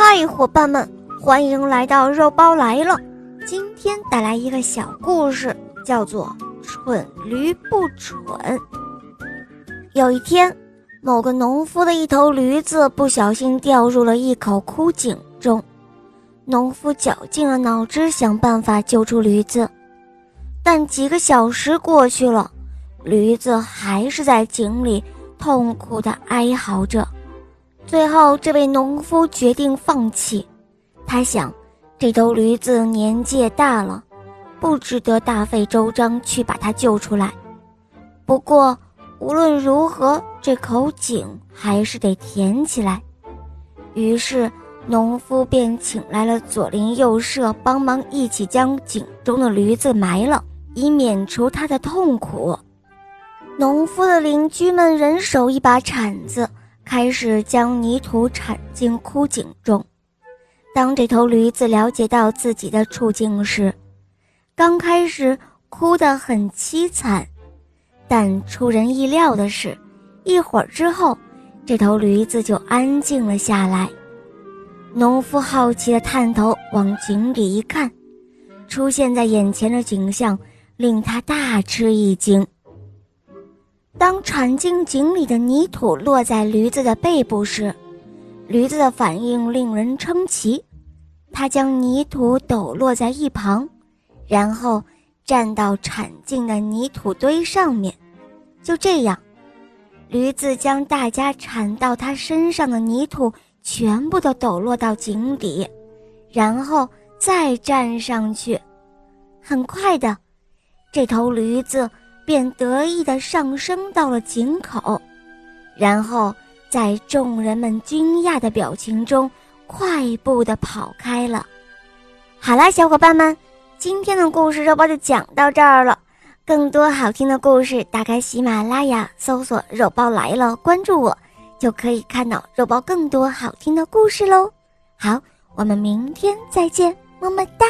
嗨，伙伴们，欢迎来到肉包来了。今天带来一个小故事，叫做《蠢驴不蠢》。有一天，某个农夫的一头驴子不小心掉入了一口枯井中，农夫绞尽了脑汁想办法救出驴子，但几个小时过去了，驴子还是在井里痛苦地哀嚎着。最后，这位农夫决定放弃。他想，这头驴子年纪也大了，不值得大费周章去把它救出来。不过，无论如何，这口井还是得填起来。于是，农夫便请来了左邻右舍帮忙，一起将井中的驴子埋了，以免除它的痛苦。农夫的邻居们人手一把铲子。开始将泥土铲进枯井中。当这头驴子了解到自己的处境时，刚开始哭得很凄惨，但出人意料的是，一会儿之后，这头驴子就安静了下来。农夫好奇地探头往井里一看，出现在眼前的景象令他大吃一惊。当铲进井里的泥土落在驴子的背部时，驴子的反应令人称奇。它将泥土抖落在一旁，然后站到铲进的泥土堆上面。就这样，驴子将大家铲到它身上的泥土全部都抖落到井底，然后再站上去。很快的，这头驴子。便得意地上升到了井口，然后在众人们惊讶的表情中，快步地跑开了。好啦，小伙伴们，今天的故事肉包就讲到这儿了。更多好听的故事，打开喜马拉雅，搜索“肉包来了”，关注我，就可以看到肉包更多好听的故事喽。好，我们明天再见，么么哒。